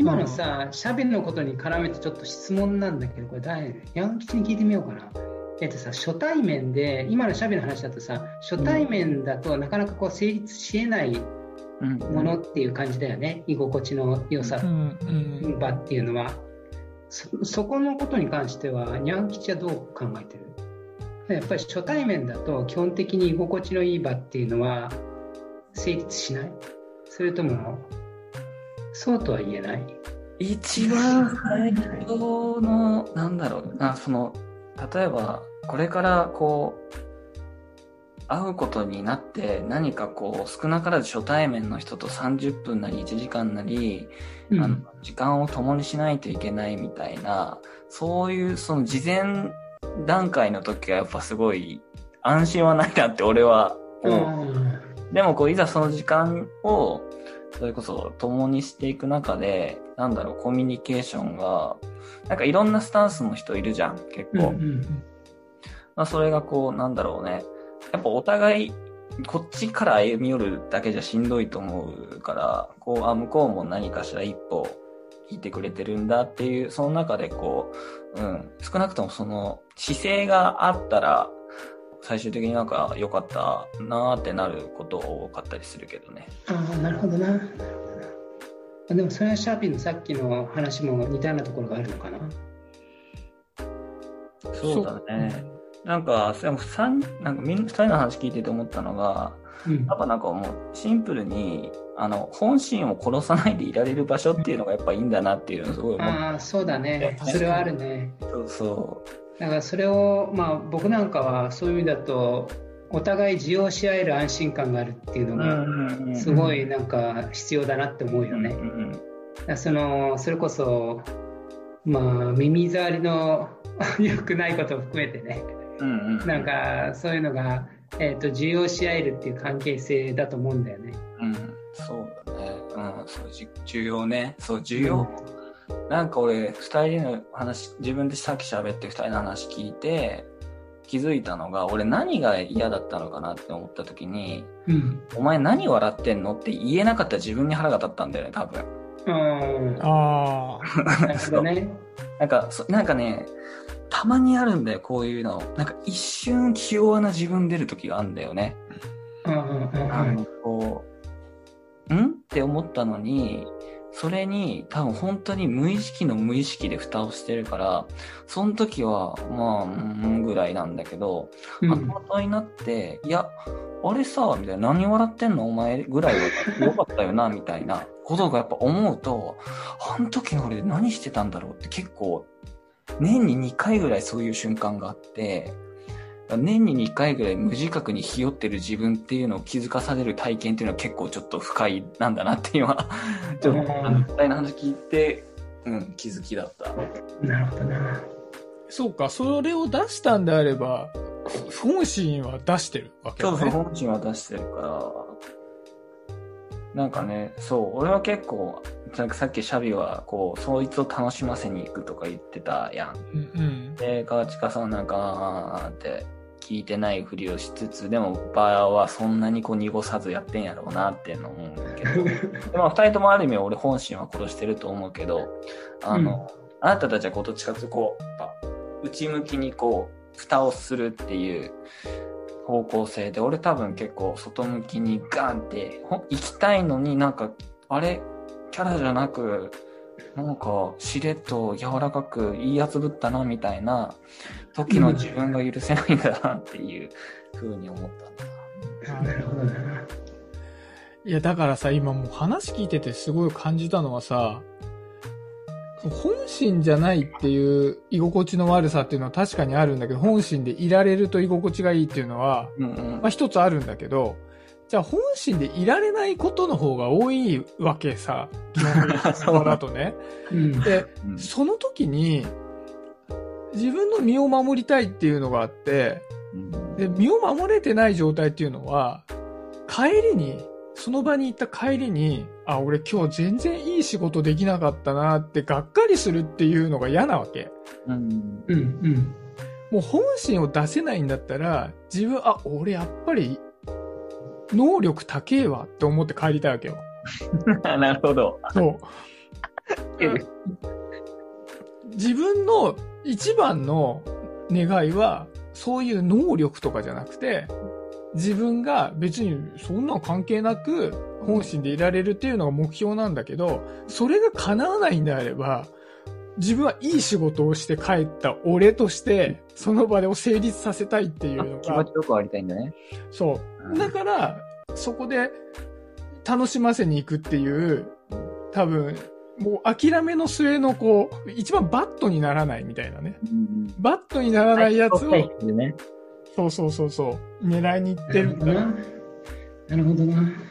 今のさ、シャビのことに絡めてちょっと質問なんだけど、これ誰、ヤン吉に聞いてみようかな。えっとさ、初対面で、今のシャビの話だとさ、初対面だとなかなかこう成立しえないものっていう感じだよね、居心地の良さ、場っていうのは。そそこのことに関しては、ニャン吉はどう考えてる？やっぱり初対面だと基本的に居心地のいい場っていうのは成立しない？それともそうとは言えない。一番最初の、なんだろうな、その、例えば、これからこう、会うことになって何かこう少なからず初対面の人と30分なり1時間なり、うん、あの時間を共にしないといけないみたいなそういうその事前段階の時はやっぱすごい安心はないなって俺は思う。うん、でもこういざその時間をそれこそ共にしていく中で、なんだろう、コミュニケーションが、なんかいろんなスタンスの人いるじゃん、結構。うんうん、まあ、それがこう、なんだろうね。やっぱお互い、こっちから歩み寄るだけじゃしんどいと思うから、こう、あ、向こうも何かしら一歩引いてくれてるんだっていう、その中でこう、うん、少なくともその姿勢があったら、最終的になんか良かったなーってなること多かったりするけどね。ああ、なるほどな。なるほどな。でもそれはシャーピーのさっきの話も似たようなところがあるのかな。そうだね。なんか、でも三なんかみんな二人の話聞いてて思ったのが、うん、やっぱなんかもうシンプルに、あの、本心を殺さないでいられる場所っていうのがやっぱいいんだなっていうのすごい思う。ああ、そうだね。それはあるね。そうそう。だからそれを、まあ、僕なんかはそういう意味だとお互い受容し合える安心感があるっていうのがすごいなんか必要だなって思うよね。そのそれこそ、まあ、耳障りの 良くないことを含めてね、なんかそういうのが、えーと、受容し合えるっていう関係性だと思うんだよね。うん、そうだね。うん、そう重要ね。そう重要、なんか俺、二人の話、自分でさっき喋って二人の話聞いて、気づいたのが、俺何が嫌だったのかなって思った時に、うん、お前何笑ってんのって言えなかった自分に腹が立ったんだよね、多分。うん。ああ。なるほどね。なんか、なんかね、たまにあるんだよ、こういうの。なんか一瞬気弱な自分出る時があるんだよね。うんうんうん。あの、こう、ん？って思ったのに、それに多分本当に無意識の無意識で蓋をしてるから、その時はまあ、うんぐらいなんだけど、うん、後々になって、いや、あれさ、みたいな、何笑ってんの？お前ぐらいは良かったよな、みたいなことがやっぱ思うと、あの時の俺何してたんだろうって結構、年に2回ぐらいそういう瞬間があって、年に2回ぐらい無自覚にひよってる自分っていうのを気づかされる体験っていうのは結構ちょっと深いなんだなっていうのは、ちょっと、あの、二人の話聞いて、うん、気づきだった。なるほどな。そうか、それを出したんであれば、本心は出してるわけだね。そうそう、本心は出してるから、なんかね、そう、俺は結構、なんかさっきシャビは、こう、そいつを楽しませに行くとか言ってたやん。うんうん、で、川近さんなんか、あーって、聞いてないふりをしつつ、でもバーはそんなにこう濁さずやってんやろうなっていうの思うんだけど、でも二人ともある意味俺本心は殺してると思うけど、あの、うん、あなたたちはこうどっちかというとこう、内向きにこう、蓋をするっていう方向性で、俺多分結構外向きにガンって行きたいのになんか、あれ、キャラじゃなく、なんか、しれっと柔らかくいいやつぶったな、みたいな時の自分が許せないんだな、っていうふうに思ったんだ。なるほどね。いや、だからさ、今もう話聞いててすごい感じたのはさ、本心じゃないっていう居心地の悪さっていうのは確かにあるんだけど、本心でいられると居心地がいいっていうのは、うんうん、まあ一つあるんだけど、じゃあ本心でいられないことの方が多いわけさ。基本的にそうだとね。うん、で、うん、その時に、自分の身を守りたいっていうのがあって、で、身を守れてない状態っていうのは、帰りに、その場に行った帰りに、あ、俺今日全然いい仕事できなかったなってがっかりするっていうのが嫌なわけ。うん。うん。うん。もう本心を出せないんだったら、自分、あ、俺やっぱり能力高えわって思って帰りたいわけよ。なるほど。そう。自分の一番の願いは、そういう能力とかじゃなくて、自分が別にそんなの関係なく本心でいられるっていうのが目標なんだけど、それが叶わないんであれば、自分はいい仕事をして帰った俺として、その場でを成立させたいっていうのが気持ち、よくありたいんだね。そう。だから、そこで楽しませに行くっていう、多分、もう諦めの末のこう、一番バットにならないみたいなね。うんバットにならないやつを、でね。そうそうそうそう、狙いに行ってるから。なるほどな。なるほどな。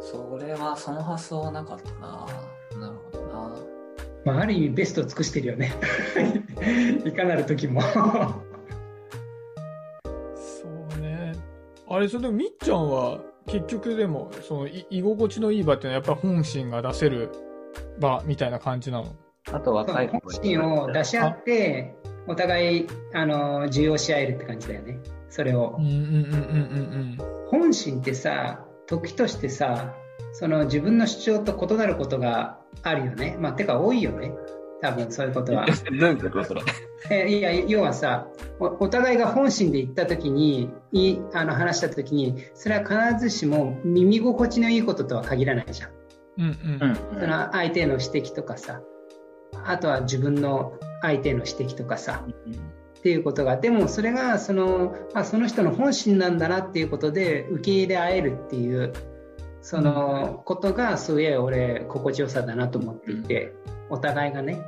それは、その発想はなかったな。なるほどな。まあ、ある意味ベストを尽くしてるよね。いかなる時も。そうね。あれ、それでもみっちゃんは、結局でも、その、い居心地のいい場っていうのはやっぱ本心が出せる場みたいな感じなの？あと若い本心を出し合って、お互い、あの、受容し合えるって感じだよね。それをうん。うんうんうん本心ってさ、時としてさ、その自分の主張と異なることがあるよね。まあ、てか多いよね。多分そういうことは。どういうことそれ？えいや、要はさ、おお互いが本心で言ったときに、いいあの話したときに、それは必ずしも耳心地のいいこととは限らないじゃん。うん。うんうん。その相手への指摘とかさ、あとは自分の相手への指摘とかさ、っていうことが、でもそれがその、まあ、その人の本心なんだなっていうことで受け入れ合えるっていう、そのことが、すげえ俺、心地よさだなと思っていて、お互いがね、